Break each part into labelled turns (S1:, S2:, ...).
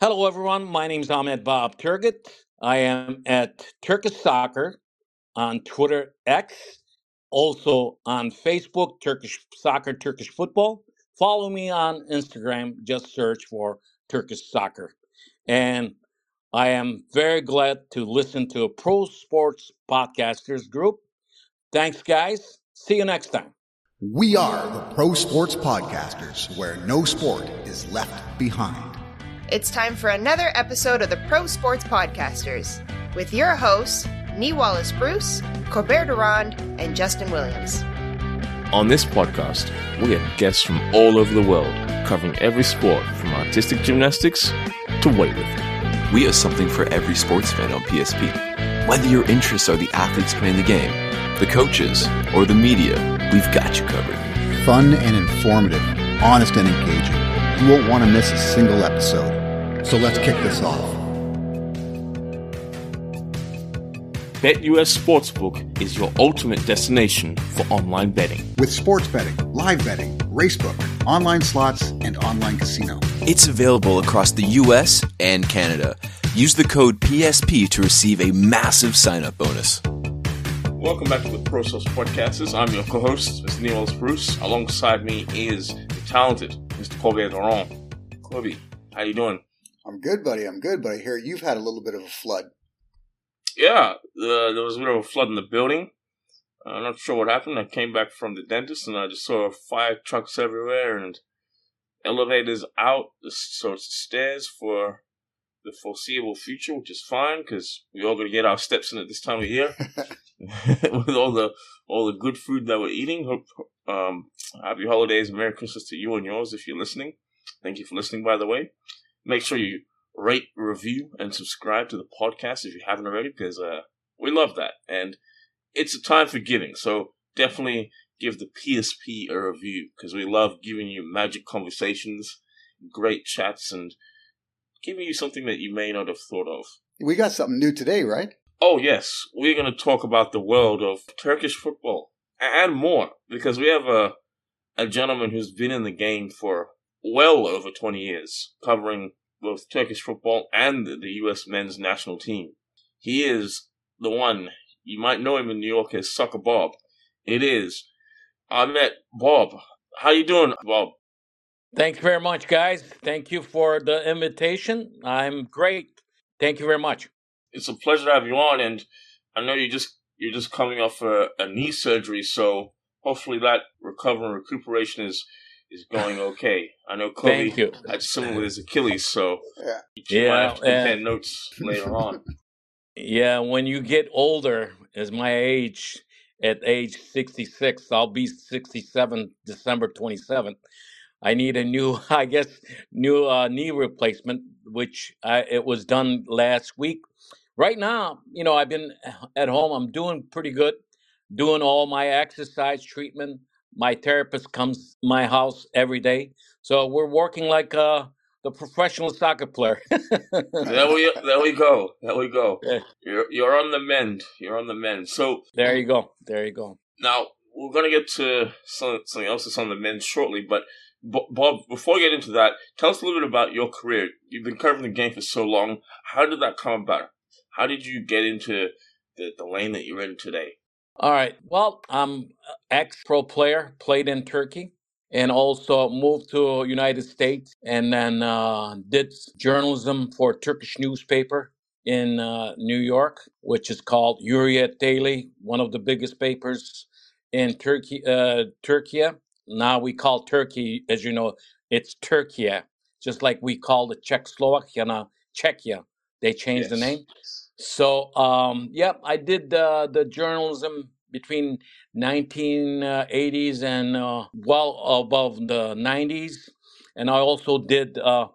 S1: Hello, everyone. My name is Ahmet Bob Turgut. I am at Turkish Soccer on Twitter X, also on Facebook, Turkish Soccer, Turkish Football. Follow me on Instagram. Just search for Turkish Soccer. And I am very glad to listen to a pro sports podcasters group. Thanks, guys. See you next time.
S2: We are the Pro Sports Podcasters, where no sport is left behind.
S3: It's time for another episode of the Pro Sports Podcasters with your hosts, Nii Wallace Bruce, Corbert de Ronde, and Justin Williams.
S4: On this podcast, we have guests from all over the world covering every sport from artistic gymnastics to weightlifting.
S5: We have something for every sports fan on PSP. Whether your interests are the athletes playing the game, the coaches, or the media, we've got you covered.
S2: Fun and informative, honest and engaging. You won't want to miss a single episode. So let's kick this off.
S4: BetUS Sportsbook is your ultimate destination for online betting.
S2: With sports betting, live betting, racebook, online slots, and online casino.
S5: It's available across the US and Canada. Use the code PSP to receive a massive sign up bonus.
S4: Welcome back to the Pro Sports Podcasters. I'm your co-host, Mr. Nii Bruce. Alongside me is the talented Mr. Corbert de Ronde. Colby, how you doing?
S2: I'm good, buddy. I'm good, but I hear you've had a little bit of a flood.
S4: Yeah, uh, there was a bit of a flood in the building. I'm not sure what happened. I came back from the dentist and I just saw fire trucks everywhere and elevators out, the sorts of stairs for the foreseeable future, which is fine because we all to get our steps in at this time of year with all the all the good food that we're eating. Hope um, happy holidays, Merry Christmas to you and yours if you're listening. Thank you for listening, by the way. Make sure you rate, review, and subscribe to the podcast if you haven't already, because uh, we love that. And it's a time for giving, so definitely give the PSP a review, because we love giving you magic conversations, great chats, and giving you something that you may not have thought of.
S2: We got something new today, right?
S4: Oh, yes. We're going to talk about the world of Turkish football and more, because we have a, a gentleman who's been in the game for well over 20 years, covering both Turkish football and the U.S. men's national team. He is the one, you might know him in New York as Soccer Bob. It is Ahmet Bob. How you doing, Bob?
S1: Thanks very much, guys. Thank you for the invitation. I'm great. Thank you very much.
S4: It's a pleasure to have you on, and I know you just you're just coming off a, a knee surgery, so hopefully that recovery and recuperation is is going okay. I know Chloe
S1: Thank you.
S4: had similar with his Achilles, so
S2: Yeah.
S4: she
S1: Yeah,
S4: might have to compare
S1: and-
S4: notes later on.
S1: Yeah, when you get older, as my age, at age 66, I'll be 67 December 27th. I need a new, I guess, new uh, knee replacement, which I, it was done last week. Right now, you know, I've been at home. I'm doing pretty good, doing all my exercise treatment. My therapist comes to my house every day, so we're working like uh, the professional soccer player.
S4: there we there we go. There we go.
S1: Yeah.
S4: You're you're on the mend. You're on the mend. So
S1: There you go. There you go.
S4: now we're gonna get to some, something else that's on the mend shortly, but. Bo- Bob, before we get into that, tell us a little bit about your career. You've been covering the game for so long. How did that come about? How did you get into the, the lane that you're in today?
S1: All right. Well, I'm ex pro player, played in Turkey, and also moved to United States, and then uh, did journalism for a Turkish newspaper in uh, New York, which is called Hurriyet Daily, one of the biggest papers in Turkey. Uh, Turkey. Now we call Turkey, as you know, it's Turkey, just like we call the Czechoslovakia now Czechia. They changed the
S4: Yes.
S1: name. So, um, yep, I did uh, the journalism between 1980s and uh, well above the 90s, and I also did uh,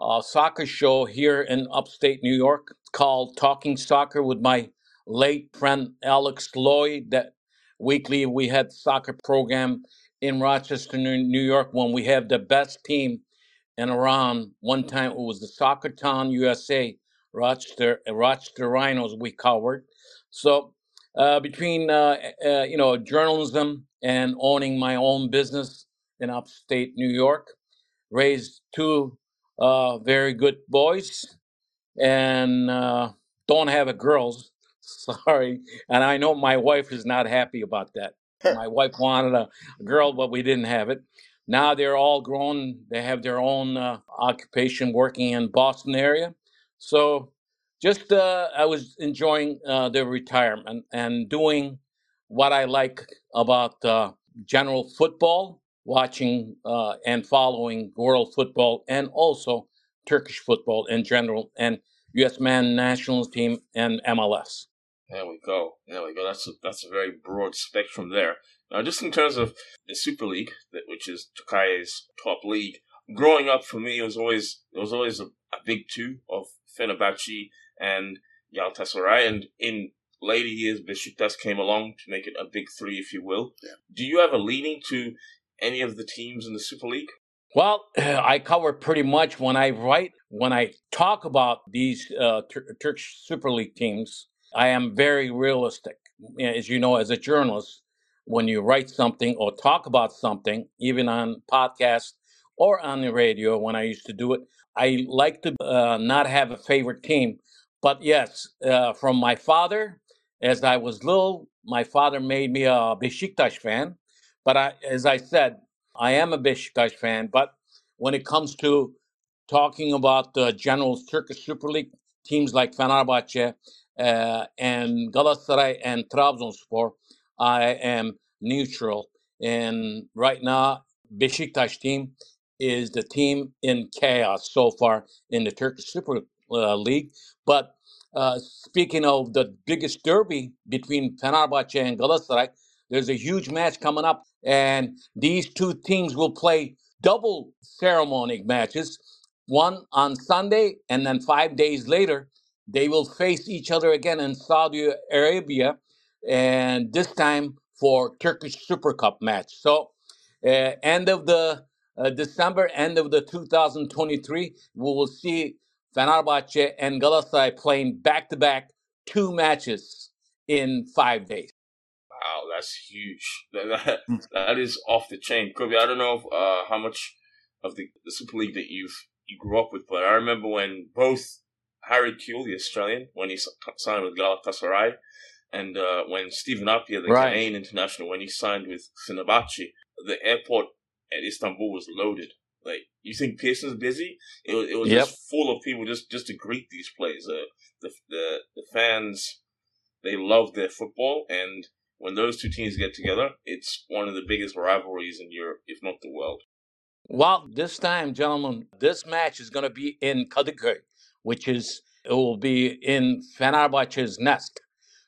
S1: a soccer show here in upstate New York called Talking Soccer with my late friend Alex Lloyd. That weekly we had soccer program in Rochester, New York, when we have the best team in Iran. One time it was the Soccer Town USA, Rochester, uh, Rochester Rhinos we covered. So uh, between uh, uh, you know journalism and owning my own business in upstate New York, raised two uh, very good boys, and uh, don't have a girls. Sorry, and I know my wife is not happy about that. My wife wanted a girl, but we didn't have it. Now they're all grown. They have their own uh, occupation, working in Boston area. So, just uh, I was enjoying uh, the retirement and doing what I like about uh, general football, watching uh, and following world football, and also Turkish football in general, and U.S. men national team and MLS.
S4: There we go. There we go. That's a, that's a very broad spectrum there. Now, just in terms of the Super League, which is Turkey's top league, growing up for me, it was always it was always a, a big two of Fenerbahce and Galatasaray, and in later years, Besiktas came along to make it a big three, if you will.
S2: Yeah.
S4: Do you have a leaning to any of the teams in the Super League?
S1: Well, I cover pretty much when I write, when I talk about these uh, Tur- Turkish Super League teams, I am very realistic. As you know, as a journalist, when you write something or talk about something, even on podcast or on the radio, when I used to do it, I like to uh, not have a favorite team. But yes, uh, from my father, as I was little, my father made me a Besiktas fan. But I, as I said, I am a Besiktas fan. But when it comes to talking about the general Turkish Super League teams like Fenerbahce uh, and Galatasaray and Trabzonspor, I am neutral. And right now, Besiktas team is the team in chaos so far in the Turkish Super uh, League. But uh, speaking of the biggest derby between Fenerbahce and Galatasaray, there's a huge match coming up, and these two teams will play double ceremony matches. One on Sunday, and then five days later, they will face each other again in Saudi Arabia, and this time for Turkish Super Cup match. So, uh, end of the uh, December, end of the 2023, we will see Fenerbahce and Galatasaray playing back to back two matches in five days.
S4: Wow, that's huge. That, that, that is off the chain. Cobe, I don't know if, uh, how much of the, the Super League that you've you grew up with, but I remember when both Harry Kewell, the Australian, when he signed with Galatasaray, and uh, when Stephen Appiah, the
S1: Right.
S4: Ghanaian international, when he signed with Fenerbahce, the airport at Istanbul was loaded. Like, you think Pearson's busy? It was, it was
S1: Yep.
S4: just full of people just, just to greet these players. Uh, the, the the fans, they love their football, and when those two teams get together, it's one of the biggest rivalries in Europe, if not the world.
S1: Well, this time, gentlemen, this match is going to be in Kadıköy, which is it will be in Fenerbahce's nest.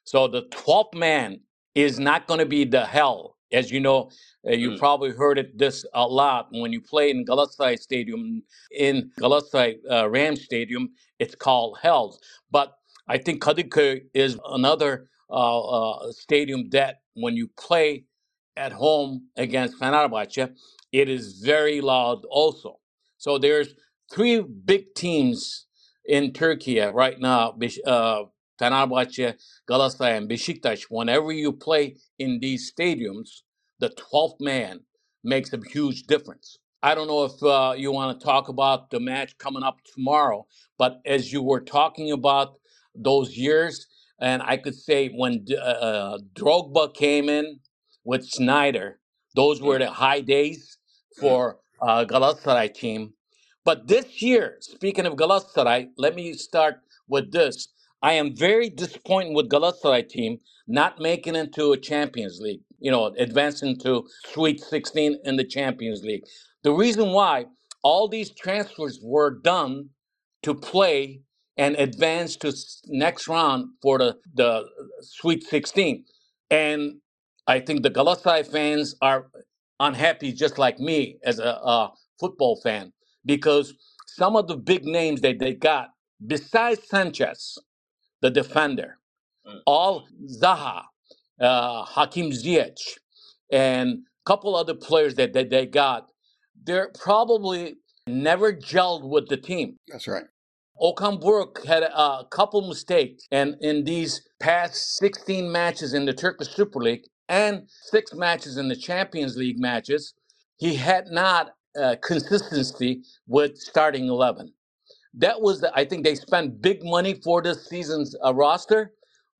S1: So the 12th man is not going to be the hell. As you know, uh, you
S4: Mm.
S1: probably heard it this a lot when you play in Galatasaray Stadium, in Galatasaray uh, Ram Stadium, it's called Hells. But I think Kadıköy is another uh, uh, stadium that when you play at home against Fenerbahce, it is very loud also. So there's three big teams in Turkey right now, Beş- uh, Fenerbahce, Galatasaray, and Besiktas. Whenever you play in these stadiums, the 12th man makes a huge difference. I don't know if uh, you want to talk about the match coming up tomorrow, but as you were talking about those years, and I could say when uh, uh, Drogba came in with Sneijder, those were the high days for uh, Galatasaray team. But this year, speaking of Galatasaray, let me start with this. I am very disappointed with Galatasaray team not making it to a Champions League. You know, advancing to Sweet 16 in the Champions League. The reason why all these transfers were done to play and advance to next round for the the Sweet 16, and I think the Galatasaray fans are unhappy just like me as a, a football fan because some of the big names that they got besides Sanchez, the defender,
S4: Mm.
S1: all Zaha, uh, Hakim Ziyech, and a couple other players that, that they got, they're probably never gelled with the team.
S2: That's right.
S1: Okan Buruk had a couple mistakes, and in these past 16 matches in the Turkish Super League and six matches in the Champions League matches, he had not uh, consistency with starting 11. That was, the, I think they spent big money for this season's uh, roster,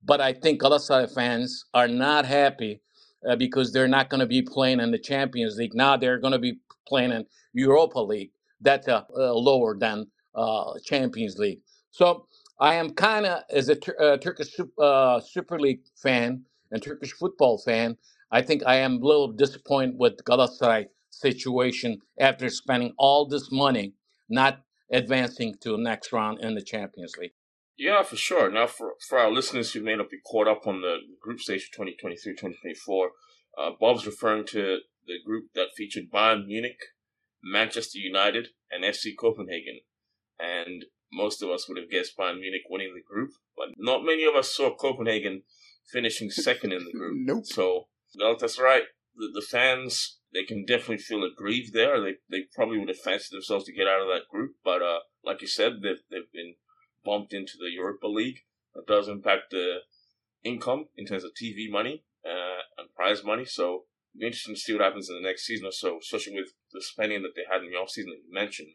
S1: but I think Galatasaray fans are not happy uh, because they're not going to be playing in the Champions League. Now they're going to be playing in Europa League. That's uh, uh, lower than uh, Champions League. So I am kind of, as a uh, Turkish uh, Super League fan and Turkish football fan, I think I am a little disappointed with Galatasaray situation after spending all this money not advancing to the next round in the Champions League.
S4: Yeah, for sure. Now, for, for our listeners who may not be caught up on the group stage for 2023 2024, uh, Bob's referring to the group that featured Bayern Munich, Manchester United, and FC Copenhagen. And most of us would have guessed Bayern Munich winning the group, but not many of us saw Copenhagen finishing second in the group.
S2: Nope.
S4: So, no, that's right. The, the fans, they can definitely feel aggrieved there. They, they probably would have fancied themselves to get out of that group, but uh, like you said, they've, they've been bumped into the Europa League. That does impact the income in terms of TV money uh, and prize money. So it'll be interesting to see what happens in the next season or so, especially with the spending that they had in the offseason that you mentioned.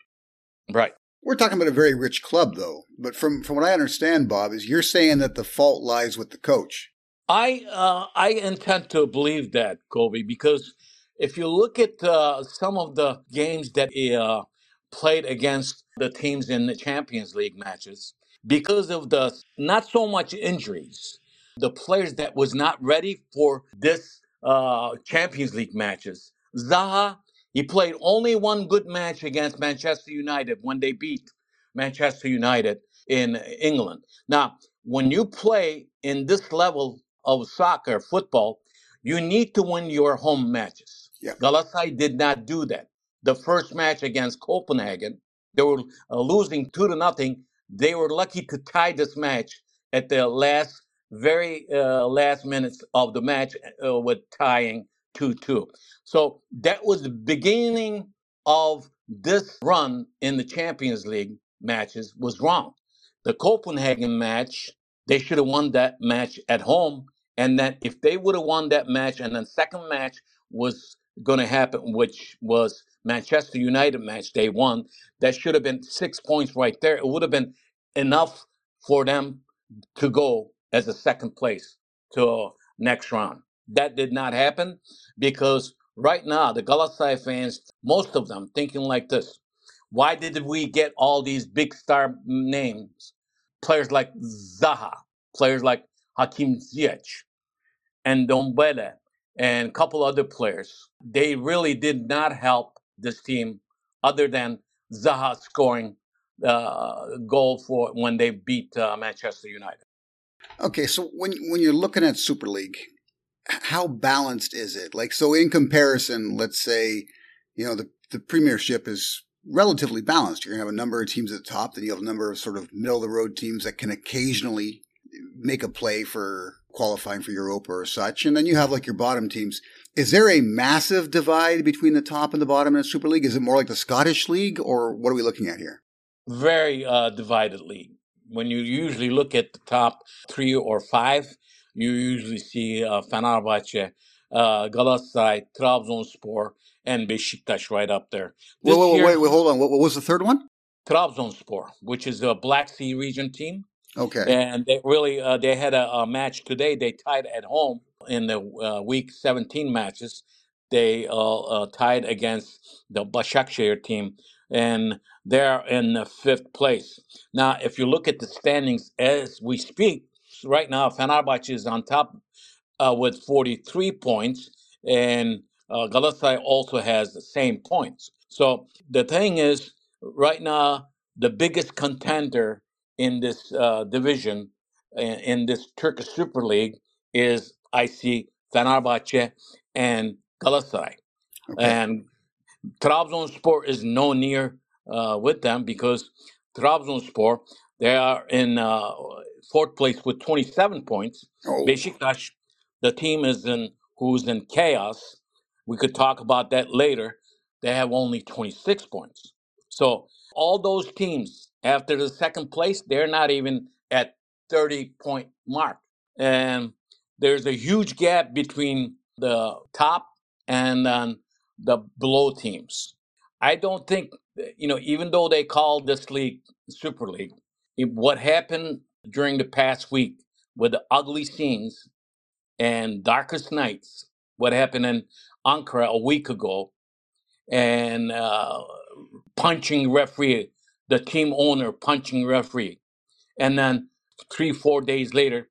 S1: Right.
S2: We're talking about a very rich club, though. But from, from what I understand, Bob, is you're saying that the fault lies with the coach.
S1: I uh, I intend to believe that, Cobe, because if you look at uh, some of the games that he uh, played against the teams in the Champions League matches, because of the not so much injuries, the players that was not ready for this uh, Champions League matches. Zaha, he played only one good match against Manchester United when they beat Manchester United in England. Now, when you play in this level of soccer, football, you need to win your home matches.
S2: Yeah.
S1: Galatasaray did not do that. The first match against Copenhagen, they were uh, losing two to nothing. They were lucky to tie this match at the last, very uh, last minutes of the match uh, with tying 2 2. So that was the beginning of this run in the Champions League matches was wrong. The Copenhagen match, they should have won that match at home. And that if they would have won that match, and then second match was going to happen, which was Manchester United match day one. that should have been six points right there. It would have been enough for them to go as a second place to next round. That did not happen because right now the Galatasaray fans, most of them, thinking like this: Why did we get all these big star names, players like Zaha, players like Hakim Ziyech, and Dombele, and a couple other players? They really did not help this team, other than Zaha scoring uh, goal for when they beat uh, Manchester United.
S2: Okay, so when when you're looking at Super League, how balanced is it? Like, so in comparison, let's say, you know, the the Premiership is relatively balanced. You're gonna have a number of teams at the top, then you have a number of sort of middle of the road teams that can occasionally make a play for qualifying for Europa or such, and then you have like your bottom teams. Is there a massive divide between the top and the bottom in the Super League? Is it more like the Scottish League, or what are we looking at here?
S1: very uh, divided league. When you usually look at the top three or five, you usually see uh, Fenerbahce, uh, Galatasaray, Trabzonspor, and Beşiktaş right up there.
S2: Wait,
S1: This
S2: wait,
S1: year,
S2: wait, wait, hold on. What, what was the third one?
S1: Trabzonspor, which is a Black Sea region team,
S2: Okay.
S1: and they really uh, they had a, a match today. They tied at home in the uh, week 17 matches. They uh, uh, tied against the Başakşehir team, and they're in the fifth place. Now, if you look at the standings as we speak, right now Fenerbahce is on top uh, with 43 points, and uh, Galatasaray also has the same points. So the thing is, right now, the biggest contender in this uh, division, in, in this Turkish Super League, is I see Fenerbahce and Galatasaray.
S2: Okay.
S1: And Trabzonspor is no near uh, with them because Trabzonspor they are in uh, fourth place with 27 points.
S2: Oh,
S1: Beşiktaş, the team is in who's in chaos. We could talk about that later. They have only 26 points. So all those teams after the second place, they're not even at 30 point mark. And there's a huge gap between the top and then the below teams. I don't think you know, even though they call this league Super League, it, what happened during the past week with the ugly scenes and darkest nights, what happened in Ankara a week ago, and uh, punching referee, the team owner punching referee, and then three four days later,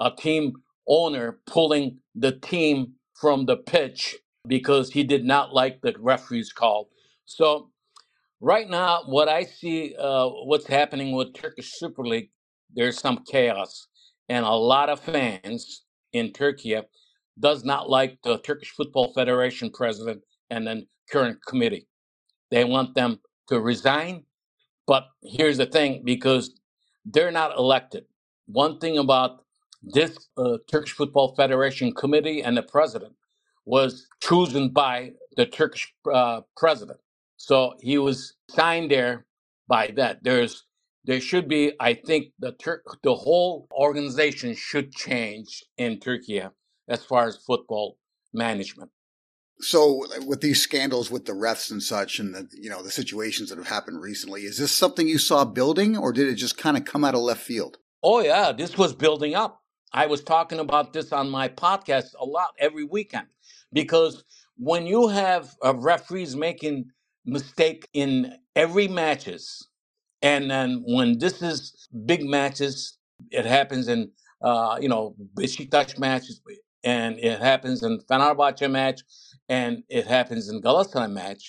S1: a team owner pulling the team from the pitch because he did not like the referee's call. So right now, what I see, uh, what's happening with Turkish Super League, there's some chaos, and a lot of fans in Turkey does not like the Turkish Football Federation president and then current committee. They want them to resign. But here's the thing because they're not elected. One thing about this uh, Turkish Football Federation committee and the president was chosen by the Turkish uh, president. So he was signed there by that. There's there should be, I think, the Turk, the whole organization should change in Turkey as far as football management.
S2: So, with these scandals with the refs and such, and the you know the situations that have happened recently, is this something you saw building, or did it just kind of come out of left field?
S1: Oh yeah, this was building up. I was talking about this on my podcast a lot every weekend because when you have uh, referees making mistake in every matches, and then when this is big matches, it happens in uh, you know Besiktas matches, and it happens in Fenerbahce match, and it happens in Galatasaray match,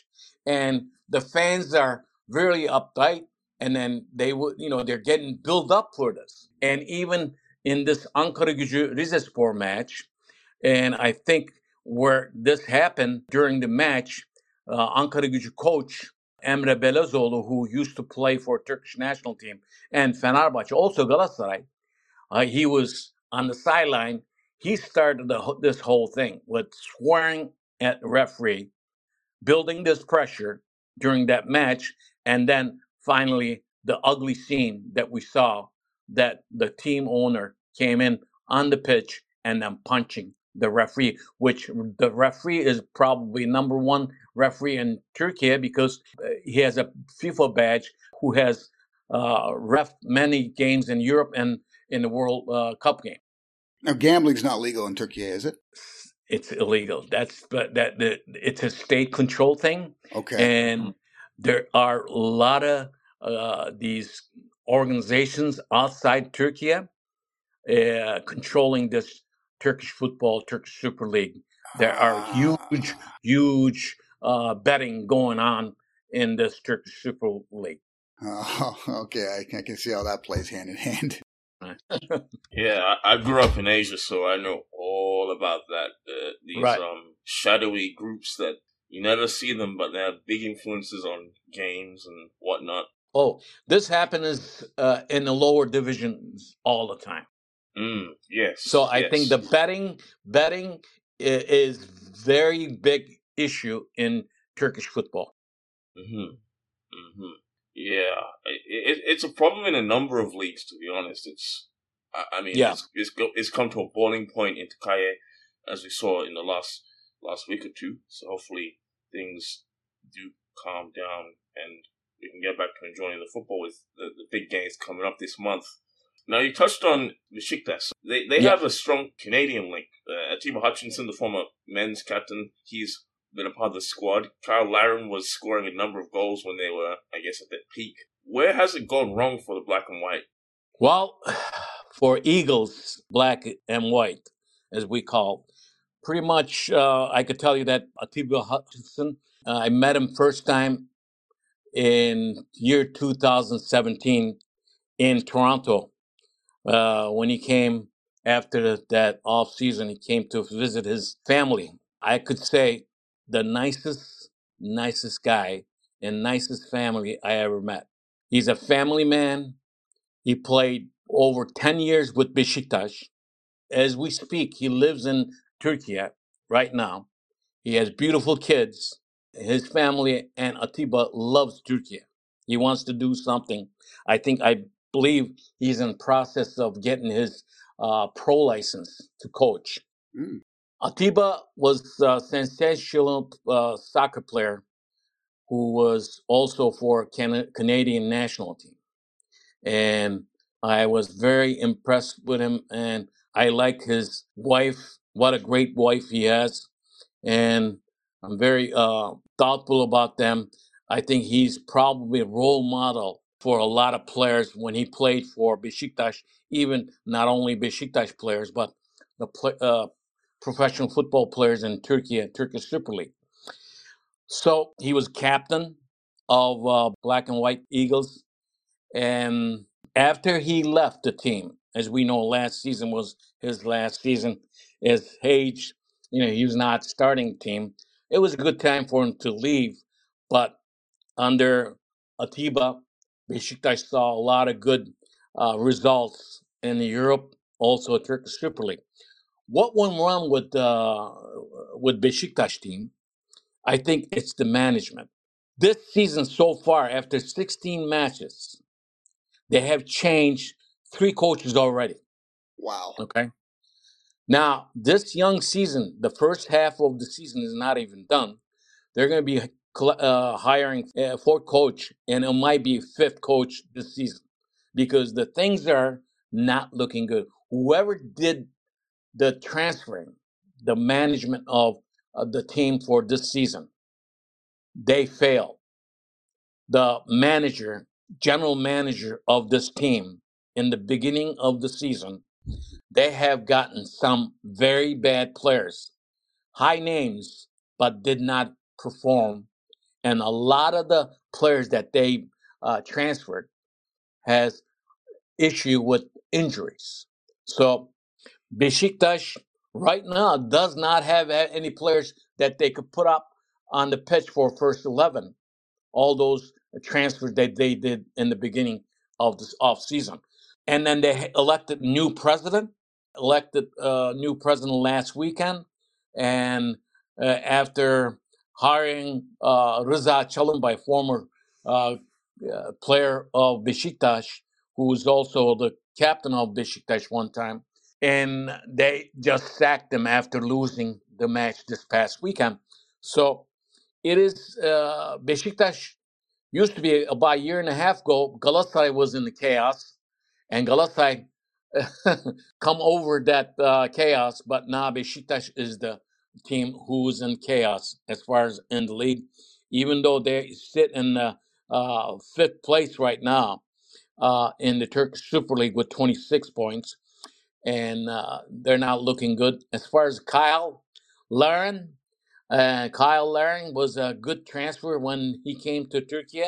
S1: and the fans are really uptight, and then they would, you know, they're getting built up for this, and even in this Ankara Gücü Rizespor match, and I think where this happened during the match, uh, Ankara Gücü coach Emre Belözoğlu, who used to play for Turkish national team, and Fenerbahce, also Galatasaray, uh, he was on the sideline. He started the, this whole thing with swearing at the referee, building this pressure during that match, and then finally the ugly scene that we saw that the team owner came in on the pitch and then punching the referee, which the referee is probably number one referee in Turkey because uh, he has a FIFA badge who has uh, ref many games in Europe and in the World uh, Cup game.
S2: Now, gambling's not legal in Turkey, is it?
S1: It's illegal. That's but that the, it's a state control thing.
S2: Okay.
S1: And there are a lot of uh, these organizations outside Turkey uh, controlling this Turkish football, Turkish Super League. There are
S2: Ah.
S1: huge, huge uh, betting going on in this Turkish Super League.
S2: Oh, okay. I, I can see how that plays hand in hand.
S4: Yeah, I, I grew up in Asia, so I know all about that. Uh, these
S1: Right.
S4: um shadowy groups that you never see them, but they have big influences on games and whatnot.
S1: Oh, this happens uh, in the lower divisions all the time.
S4: Mm, yes.
S1: So I think the betting betting is very big issue in Turkish football.
S4: hmm hmm Yeah, it, it, it's a problem in a number of leagues. To be honest, it's. I, I mean,
S1: Yeah.
S4: it's it's, go, it's come to a boiling point in Kaye, as we saw in the last last week or two. So hopefully things do calm down and we can get back to enjoying the football with the, the big games coming up this month. Now you touched on Besiktas. They they
S1: Yeah.
S4: have a strong Canadian link. Uh, Atiba Hutchinson, the former men's captain, he's been a part of the squad. Kyle Larin was scoring a number of goals when they were, I guess, at their peak. Where has it gone wrong for the black and white?
S1: Well, for Eagles, black and white, as we call, pretty much, uh, I could tell you that Atiba Hutchinson. Uh, I met him first time in year 2017 in Toronto uh, when he came after that off season. He came to visit his family. I could say the nicest, nicest guy and nicest family I ever met. He's a family man. He played over 10 years with Besiktas. As we speak, he lives in Turkey right now. He has beautiful kids. His family and Atiba loves Turkey. He wants to do something. I think, I believe he's in process of getting his uh, pro license to coach.
S2: Mm.
S1: Atiba was a sensational uh, soccer player who was also for Can- Canadian national team, and I was very impressed with him, and I like his wife. What a great wife he has, and I'm very uh, thoughtful about them. I think he's probably a role model for a lot of players when he played for Besiktas. Even not only Besiktas players, but the pla uh, professional football players in Turkey Turkish Super League. So he was captain of uh, Black and White Eagles, and after he left the team, as we know, last season was his last season. As age, you know, he was not starting team. It was a good time for him to leave, but under Atiba, Besiktas saw a lot of good uh, results in Europe, also Turkish Super League. What went wrong with uh, with Besiktas team? I think it's the management. This season so far, after 16 matches, they have changed three coaches already.
S2: Wow.
S1: Okay. Now, this young season, the first half of the season is not even done. They're going to be uh, hiring a fourth coach, and it might be a fifth coach this season because the things are not looking good. Whoever did the transferring, the management of uh, the team for this season, they failed. The manager, general manager of this team in the beginning of the season, they have gotten some very bad players, high names, but did not perform. And a lot of the players that they uh, transferred has issue with injuries. So Besiktas right now does not have any players that they could put up on the pitch for first 11 all those transfers that they did in the beginning of this off season and then they elected new president elected uh, new president last weekend. And uh, after hiring uh, Rıza Çalımbay former uh, uh, player of Besiktas who was also the captain of Besiktas one time and they just sacked him after losing the match this past weekend. So it is uh, Besiktas used to be about a year and a half ago. Galatasaray was in the chaos, and Galatasaray come over that uh, chaos. But now Besiktas is the team who's in chaos as far as in the league, even though they sit in the uh, fifth place right now uh, in the Turkish Super League with 26 points and uh, they're not looking good. As far as Kyle Larin, uh, Kyle Larin was a good transfer when he came to Turkey.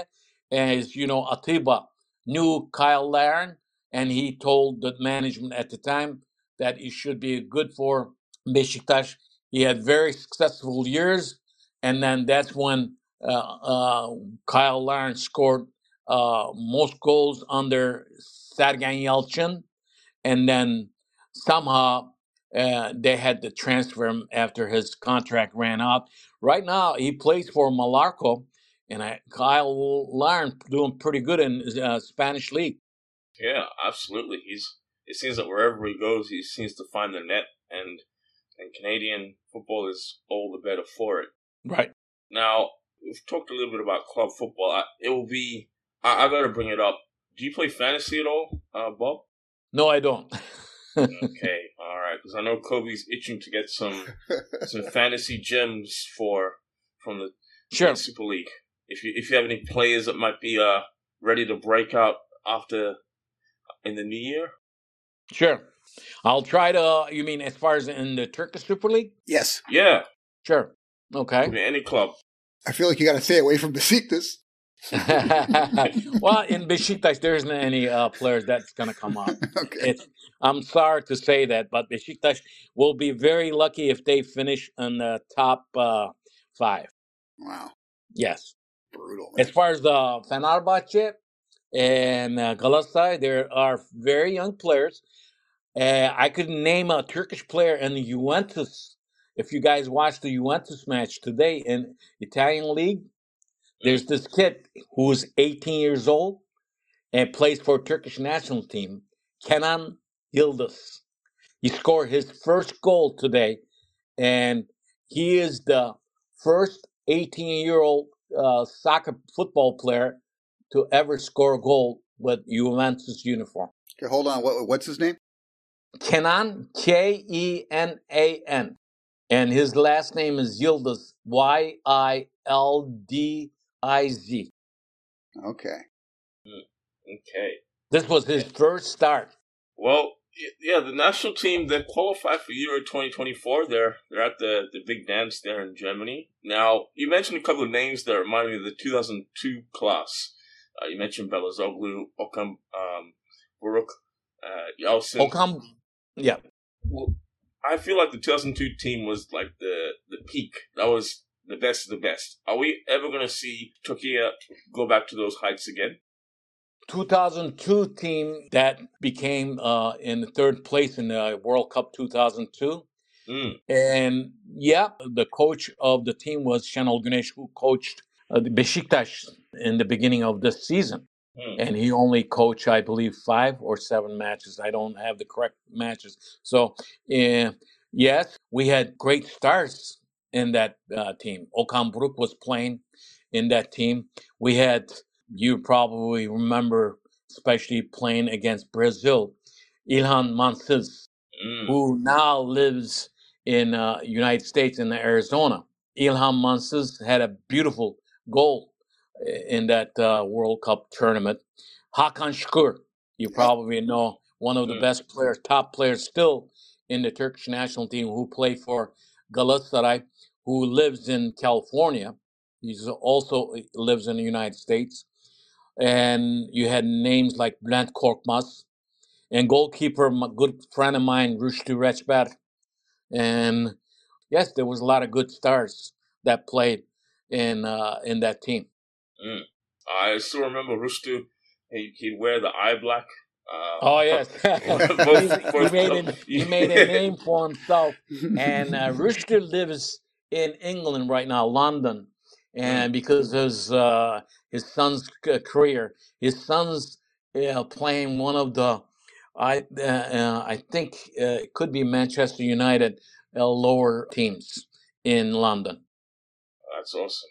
S1: As you know, Atiba knew Kyle Larin, and he told the management at the time that he should be good for Besiktas. He had very successful years, and then that's when uh, uh, Kyle Larin scored uh, most goals under Sergen Yalçın, and then somehow uh, they had to transfer him after his contract ran out. Right now, he plays for Mallorca, and I, Kyle Larin doing pretty good in uh, Spanish league.
S4: Yeah, absolutely. He's. It seems that wherever he goes, he seems to find the net, and and Canadian football is all the better for it.
S1: Right
S4: now, we've talked a little bit about club football. I, it will be. I, I got to bring it up. Do you play fantasy at all, uh, Bob?
S1: No, I don't.
S4: okay, all right, because I know Cobe's itching to get some some fantasy gems for from the
S1: sure.
S4: Super League. If you if you have any players that might be uh ready to break out after in the new year,
S1: sure. I'll try to. You mean as far as in the Turkish Super League?
S2: Yes.
S4: Yeah.
S1: Sure. Okay.
S4: Any club.
S2: I feel like you got to stay away from Besiktas.
S1: well, in Besiktas, there isn't any uh, players that's going to come up.
S2: okay.
S1: It's, I'm sorry to say that, but Besiktas will be very lucky if they finish in the top uh, five.
S2: Wow.
S1: Yes.
S2: Brutal. Man.
S1: As far as the Fenerbahce and uh, Galatasaray, there are very young players. Uh, I could name a Turkish player in the Juventus. If you guys watched the Juventus match today in Italian league, there's this kid who's 18 years old and plays for Turkish national team, Kenan Yildiz. He scored his first goal today, and he is the first 18 year old uh, soccer football player to ever score a goal with Juventus uniform.
S2: Okay, hold on. What, what's his name?
S1: Kenan, K E N A N. And his last name is Yildiz, Y I L D I Z.
S2: Okay.
S4: Okay.
S1: This was his first start.
S4: Well, yeah, the national team that qualified for Euro 2024, they're they're at the, the big dance there in Germany. Now, you mentioned a couple of names that remind me of the 2002 class. Uh, you mentioned Belözoğlu, Okan um, Buruk, uh, Yeltsin.
S1: Okan, yeah.
S4: Well, I feel like the 2002 team was like the the peak. That was the best of the best. Are we ever going to see Turkey go back to those heights again?
S1: 2002 team that became uh, in the third place in the World Cup 2002.
S4: Mm.
S1: And yeah, the coach of the team was Şenol Güneş, who coached uh, the Beşiktaş in the beginning of this season.
S4: Mm.
S1: And he only coached, I believe, five or seven matches. I don't have the correct matches. So, uh, yes, we had great stars in that uh, team. Okan Buruk was playing in that team. We had, you probably remember, especially playing against Brazil, Ilhan Mansız,
S4: Mm.
S1: who now lives in uh, United States in Arizona. Ilhan Mansız had a beautiful goal in that uh, World Cup tournament. Hakan Şükür, you probably know, one of the
S4: Mm.
S1: best players, top players still in the Turkish national team who played for Galatasaray, who lives in California. He also lives in the United States. And you had names like Bülent Korkmaz and goalkeeper, a good friend of mine, Rüştü Reçber. And yes, there was a lot of good stars that played in uh, in that team.
S4: Mm. I still remember Rustu. He, he'd wear the eye black. Uh,
S1: Oh yes,
S4: both-
S1: he, he made
S4: club-
S1: a, he made a name for himself. And uh, lives in England right now, London, and because of his uh, his son's c- career, his son's uh, playing one of the, I uh, uh, I think uh, it could be Manchester United uh, lower teams in London.
S4: That's awesome.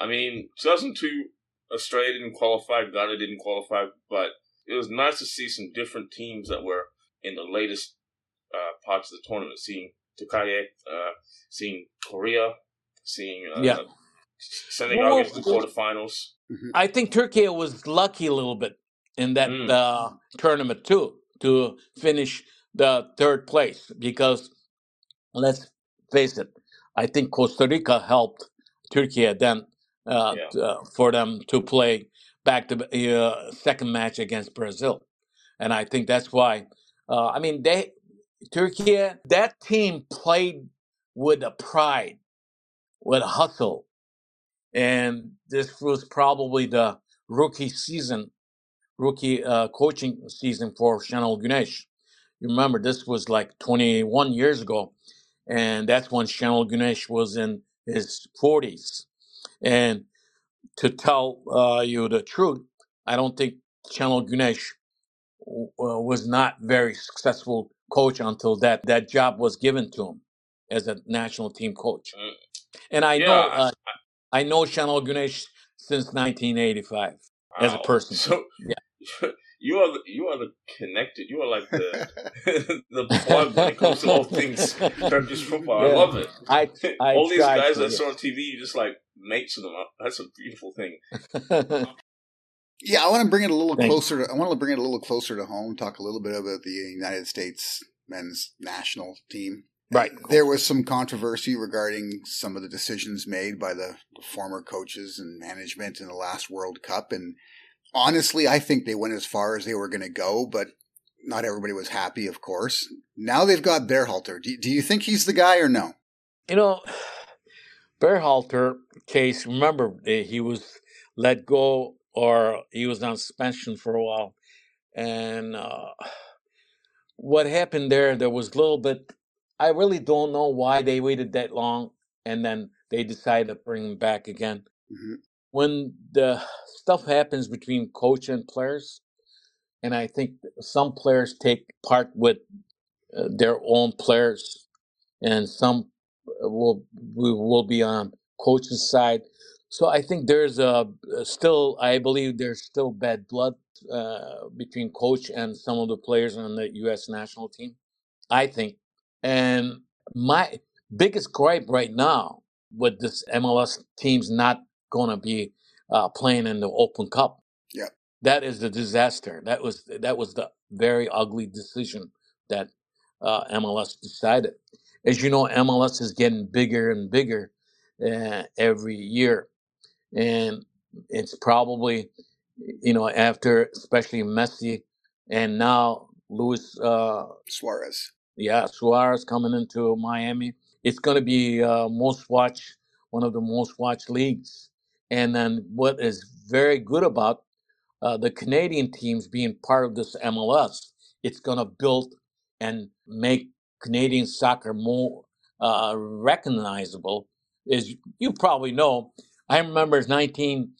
S4: I, I mean, 2002, Australia didn't qualify, Ghana didn't qualify, but it was nice to see some different teams that were in the latest uh, parts of the tournament. Seeing Turkey, uh, seeing Korea, seeing uh,
S1: Yeah.
S4: Senegal
S1: Well,
S4: get to the quarterfinals.
S1: I think Turkey was lucky a little bit in that
S4: Mm.
S1: uh, tournament too to finish the third place because let's face it, I think Costa Rica helped Turkey then uh,
S4: Yeah.
S1: t- uh, for them to play back to uh, second match against Brazil, and I think that's why. Uh, I mean, they Turkey that team played with a pride, with a hustle, and this was probably the rookie season, rookie uh, coaching season for Şenol Güneş. You remember this was like 21 years ago, and that's when Şenol Güneş was in his 40s. And to tell uh, you the truth, I don't think Güneş w- uh, was not very successful coach until that that job was given to him as a national team coach.
S4: Mm.
S1: And I
S4: Yeah,
S1: know
S4: I-
S1: uh, I know Şenol Güneş since 1985 as a person.
S4: So you are the, you are the connected. You are like the the plug when it comes to all things Turkish football. I love it.
S1: I, I
S4: all these guys
S1: to,
S4: that saw on TV, you just like mates with them. That's a beautiful thing.
S1: Yeah.
S2: I want to bring it a little
S1: Thank you.
S2: closer. To, I want to bring it a little closer to home. Talk a little bit about the United States men's national team.
S1: right.
S2: There was some controversy regarding some of the decisions made by the former coaches and management in the last World Cup. And honestly, I think they went as far as they were going to go, but not everybody was happy, of course. Now they've got Berhalter. Do, do you think he's the guy or no?
S1: You know, Berhalter case, remember, eh, he was let go or he was on suspension for a while. And uh, what happened there, there was a little bit, I really don't know why they waited that long and then they decided to bring him back again.
S2: Mhm.
S1: When the stuff happens between coach and players, and I think some players take part with uh, their own players, and some will will will be on coach's side. So I think there's a still, I believe there's still bad blood uh, between coach and some of the players on the U.S. national team. I think, and my biggest gripe right now with this MLS team's not going to be uh, playing in the Open Cup.
S2: Yep.
S1: That is the disaster. That was that was the very ugly decision that uh, MLS decided. As you know, MLS is getting bigger and bigger uh, every year, and it's probably you know after especially Messi and now Luis uh,
S2: Suarez.
S1: Yeah, Suarez coming into Miami. It's going to be uh, most watched, one of the most watched leagues. And then what is very good about uh, the Canadian teams being part of this MLS, it's going to build and make Canadian soccer more uh, recognizable. As you probably know, I remember 19,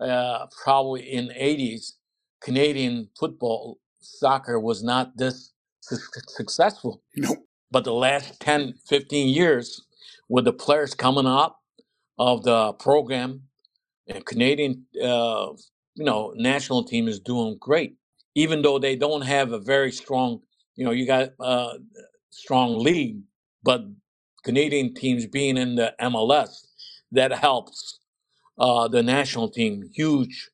S1: uh, probably in the 80s, Canadian football soccer was not this su- successful.
S2: Nope.
S1: But the last 10, 15 years, with the players coming up of the program, and Canadian, uh, you know, national team is doing great. Even though they don't have a very strong, you know, you got a strong league, but Canadian teams being in the MLS, that helps uh, the national team huge.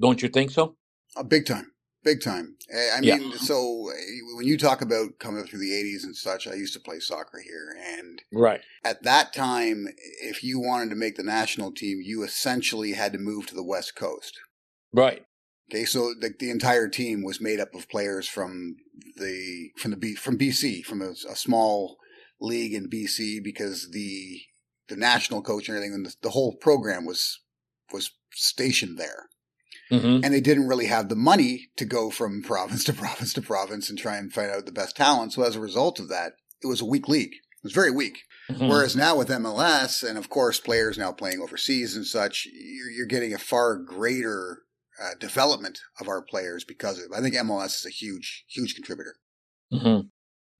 S1: Don't you think so?
S2: Uh, big time. Big time. Eh, I
S1: Yeah.
S2: mean, so eh, when you talk about coming up through the 80s and such, I used to play soccer here. And
S1: Right.
S2: at that time, if you wanted to make the national team, you essentially had to move to the West Coast.
S1: Right.
S2: Okay, so the, the entire team was made up of players from the from the B, from BC, from a, a small league in BC, because the the national coach and everything, and the, the whole program was was stationed there,
S1: hmm
S2: and they didn't really have the money to go from province to province to province and try and find out the best talent. So as a result of that, it was a weak league. It was very weak.
S1: Mm-hmm.
S2: Whereas now with MLS and of course players now playing overseas and such, you're, you're getting a far greater uh, development of our players because of. I think MLS is a huge, huge contributor.
S1: hmm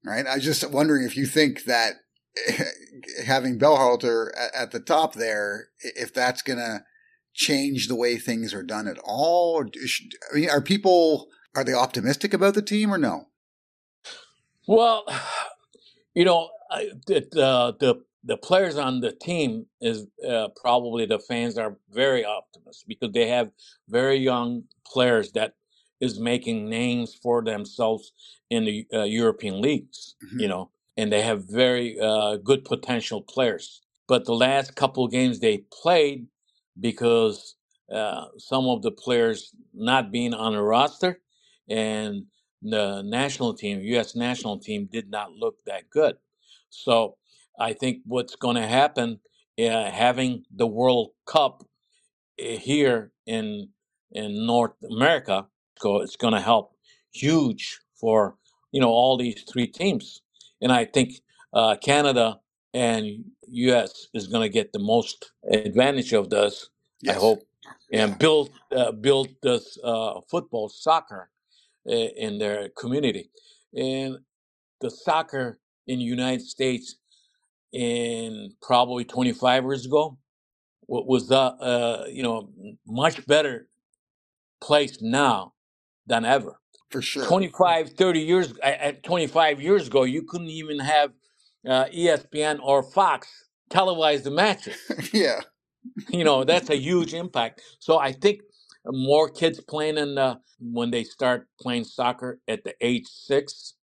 S2: Right? I was just wondering if you think that having Berhalter at, at the top there, if that's going to change the way things are done at all. Or should- I mean, are people are they optimistic about the team or no?
S1: Well, you know, I, the, the the the players on the team is uh, probably the fans are very optimistic because they have very young players that is making names for themselves in the uh, European leagues.
S2: Mhm.
S1: You know, and they have very uh, good potential players. But the last couple of games they played because uh, some of the players not being on a roster and the national team, U.S. national team, did not look that good. So I think what's going to happen, uh, having the World Cup uh, here in in North America, go it's going to help huge for you know all these three teams, and I think uh, Canada and U.S. is going to get the most advantage of this. I hope and build uh, build this uh, football soccer uh, in their community and the soccer in the United States in probably 25 years ago wa- was uh, uh, you know much better place now than ever
S2: For sure.
S1: 25 30 years at at 25 years ago you couldn't even have uh, espn or fox televise the matches
S2: yeah.
S1: you know that's a huge impact so i think more kids playing in the when they start playing soccer at the age six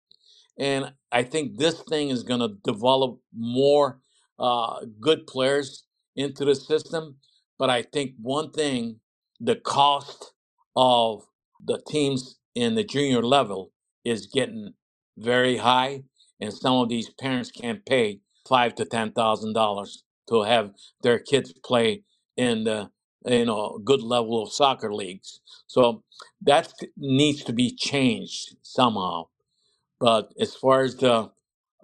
S1: and i think this thing is going to develop more uh, good players into the system but i think one thing the cost of the teams in the junior level is getting very high and some of these parents can't pay five to ten thousand dollars to have their kids play in the you know good level of soccer leagues. So that needs to be changed somehow. But as far as the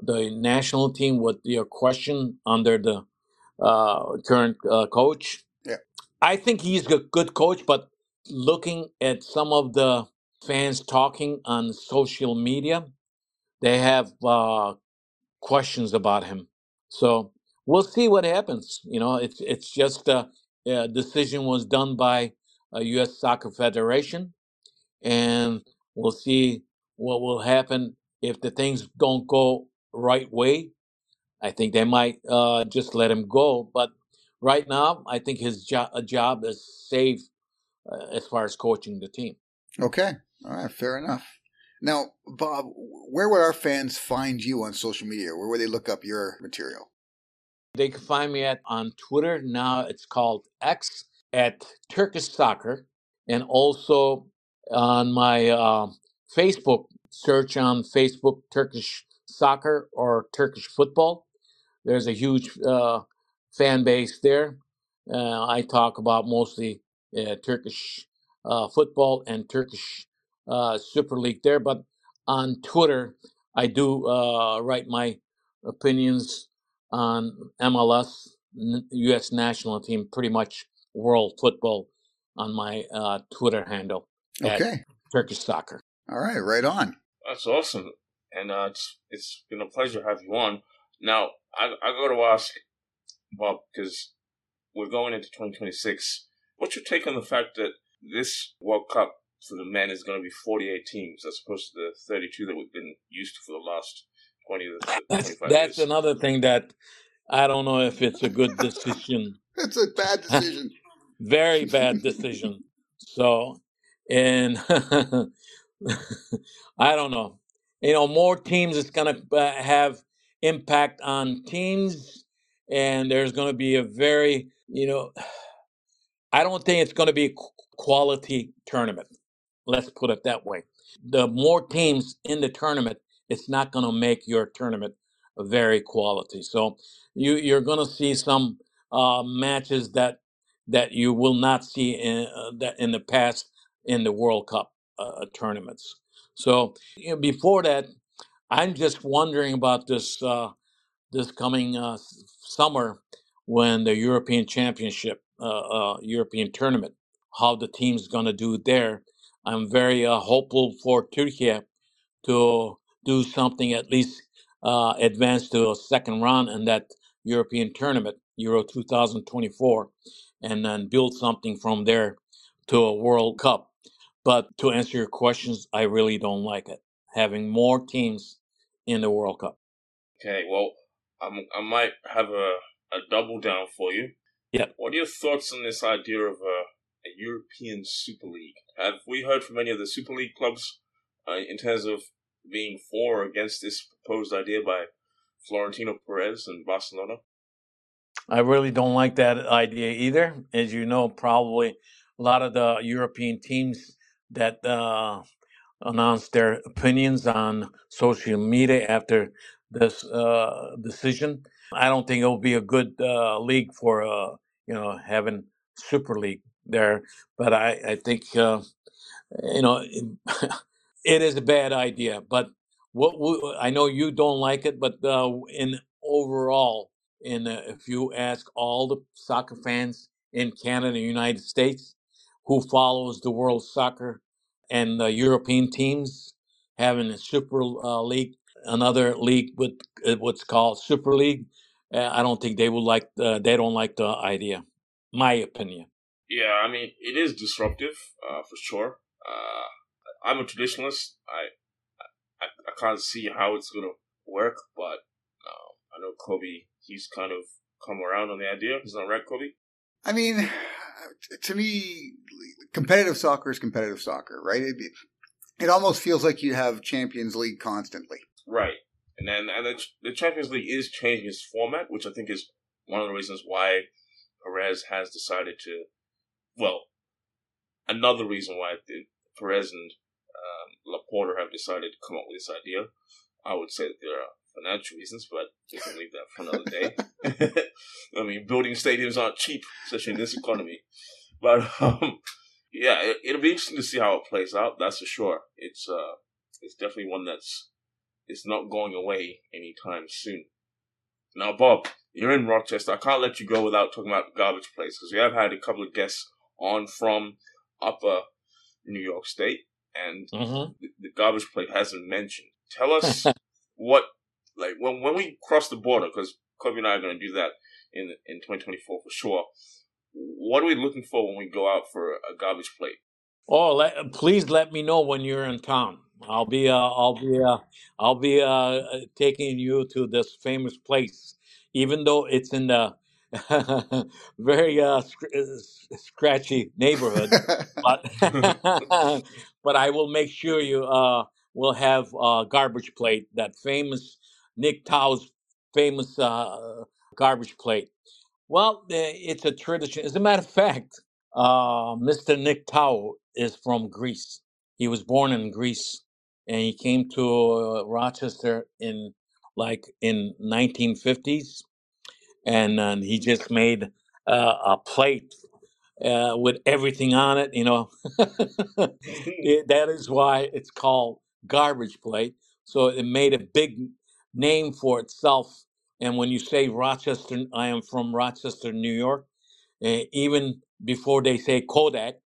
S1: the national team with your question under the uh, current uh, coach?
S2: Yeah.
S1: i think he's a good coach but looking at some of the fans talking on social media they have uh, questions about him. So we'll see what happens. You know, it's it's just a, uh, decision was done by a U.S. Soccer Federation, and we'll see what will happen if the things don't go right way. I think they might uh, just let him go. But right now, I think his jo- job is safe uh, as far as coaching the team.
S2: Okay. All right. Fair enough. Now, Bob, where would our fans find you on social media? Where would they look up your material?
S1: They can find me at on Twitter. Now it's called X at Turkish Soccer, and also on my uh, Facebook. Search on Facebook Turkish Soccer or Turkish Football. There's a huge uh, fan base there. Uh, I talk about mostly uh, Turkish uh, football and Turkish uh, Super League there, but on Twitter, I do uh, write my opinions on MLS, U.S. national team, pretty much world football on my uh, Twitter handle.
S2: Okay.
S1: Turkish soccer.
S2: All right, right on.
S4: That's awesome, and uh, it's it's been a pleasure to have you on. Now, I I got to ask Bob because we're going into 2026. What's your take on the fact that this World Cup for the men is going to be 48 teams as opposed to the 32 that we've been used to for the last 20 to 25
S1: That's that's
S4: years?
S1: another thing that I don't know if it's a good decision.
S2: It's a bad decision.
S1: Very bad decision. So, and I don't know. You know, more teams is going to uh, have impact on teams, and there's going to be a very, you know, I don't think it's going to be a qu- quality tournament. Let's put it that way. The more teams in the tournament, it's not going to make your tournament very quality. So you you're going to see some uh, matches that that you will not see in uh, that in the past in the World Cup uh, tournaments. So you know, before that, I'm just wondering about this. Uh, this coming uh, summer when the European Championship, uh, uh, European tournament, how the team's going to do there. I'm very uh, hopeful for Turkey to do something at least uh, advance to a second round in that European tournament, Euro 2024, and then build something from there to a World Cup. But to answer your questions, I really don't like it. Having more teams in the World Cup.
S4: Okay, well, I'm, I might have a, a double down for you.
S1: Yeah.
S4: What are your thoughts on this idea of a, a European Super League? Have we heard from any of the Super League clubs uh, in terms of being for or against this proposed idea by Florentino Perez and Barcelona?
S1: I really don't like that idea either. As you know, probably a lot of the European teams that uh, announced their opinions on social media after this uh, decision. I don't think it'll be a good uh, league for uh, you know having Super League there, but I I think uh, you know it is a bad idea. But what we, I know you don't like it, but uh, in overall, in uh, if you ask all the soccer fans in Canada, and United States, who follows the World Soccer and the European teams having a Super uh, League, another league with uh, what's called Super League, uh, I don't think they would like. Uh, they don't like the idea. My opinion.
S4: Yeah, I mean, it is disruptive, uh, for sure. Uh, I'm a traditionalist. I, I, I can't see how it's going to work, but um, I know Cobe, he's kind of come around on the idea. Is that right, Cobe?
S2: I mean, to me, competitive soccer is competitive soccer, right? It, it almost feels like you have Champions League constantly.
S4: Right. And then and the, the Champions League is changing its format, which I think is one of the reasons why Perez has decided to, well, another reason why Perez and um, Laporta have decided to come up with this idea. I would say that there are financial reasons, but we can leave that for another day. I mean, building stadiums aren't cheap, especially in this economy. But um, yeah, it, it'll be interesting to see how it plays out. That's for sure. It's uh, it's definitely one that's it's not going away anytime soon. Now, Bob, you're in Rochester. I can't let you go without talking about garbage place because we have had a couple of guests on from Upper New York State, and
S1: Mm-hmm.
S4: the, the garbage plate hasn't mentioned. Tell us what, like, when when we cross the border, because Cobe and I are going to do that in in 2024 for sure. what are we looking for when we go out for a garbage plate?
S1: Oh, let, please let me know when you're in town. I'll be uh, I'll be uh, I'll be uh, taking you to this famous place, even though it's in the very uh, sc- uh, scratchy neighborhood. But but I will make sure you uh, will have a garbage plate. That famous Nick Tahou's famous uh, garbage plate. Well, eh, it's a tradition. As a matter of fact, uh, Mr. Nick Tao is from Greece. He was born in Greece, and he came to uh, Rochester in like in 1950s, and uh, he just made uh, a plate uh, with everything on it. You know, It- that is why it's called garbage plate. So it made a big name for itself. And when you say Rochester, I am from Rochester, New York. eh, even before they say Kodak,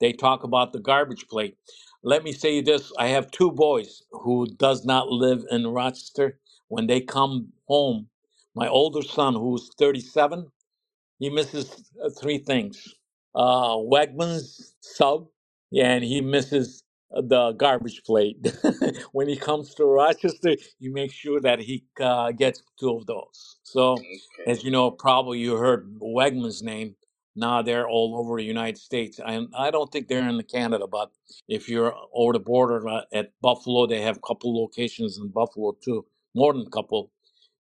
S1: they talk about the garbage plate. Let me say this: I have two boys who does not live in Rochester. When they come home, my older son, who's 37, he misses uh, three things: uh, Wegmans sub, and he misses uh, the garbage plate. when he comes to Rochester, you make sure that he uh, gets two of those. So, as you know, probably you heard Wegmans' name. Now they're all over the United States. I I don't think they're in Canada, but if you're over the border uh, at Buffalo, they have a couple locations in Buffalo too, more than a couple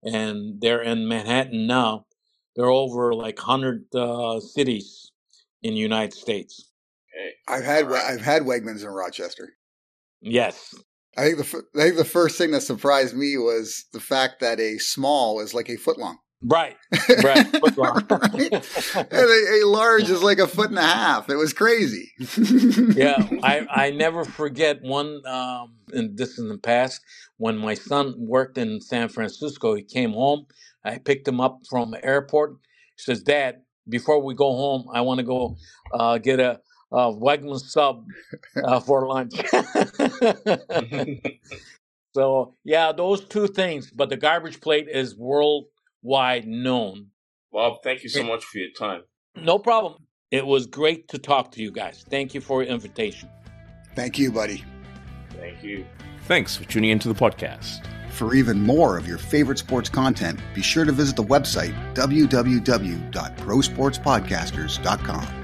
S1: and they're in Manhattan now. They're over like hundred uh, cities in the United States.
S4: Okay.
S2: I've had
S4: All right.
S2: I've had Wegmans in Rochester.
S1: Yes,
S2: I think the I think the first thing that surprised me was the fact that a small is like a foot long.
S1: Right, right.
S2: Right? And a, a large is like a foot and a half. It was crazy.
S1: yeah, I I never forget one. Um, in this in the past when my son worked in San Francisco. He came home. I picked him up from the airport. He says, "Dad, before we go home, I want to go uh, get a, a Wegman sub uh, for lunch." so yeah, those two things. But the garbage plate is worldwide known.
S4: Bob, thank you so much for your time.
S1: No problem. It was great to talk to you guys. Thank you for your invitation.
S2: Thank you, buddy.
S4: Thank you.
S6: Thanks for tuning into the podcast.
S2: For even more of your favorite sports content, be sure to visit the website www.prosportspodcasters.com.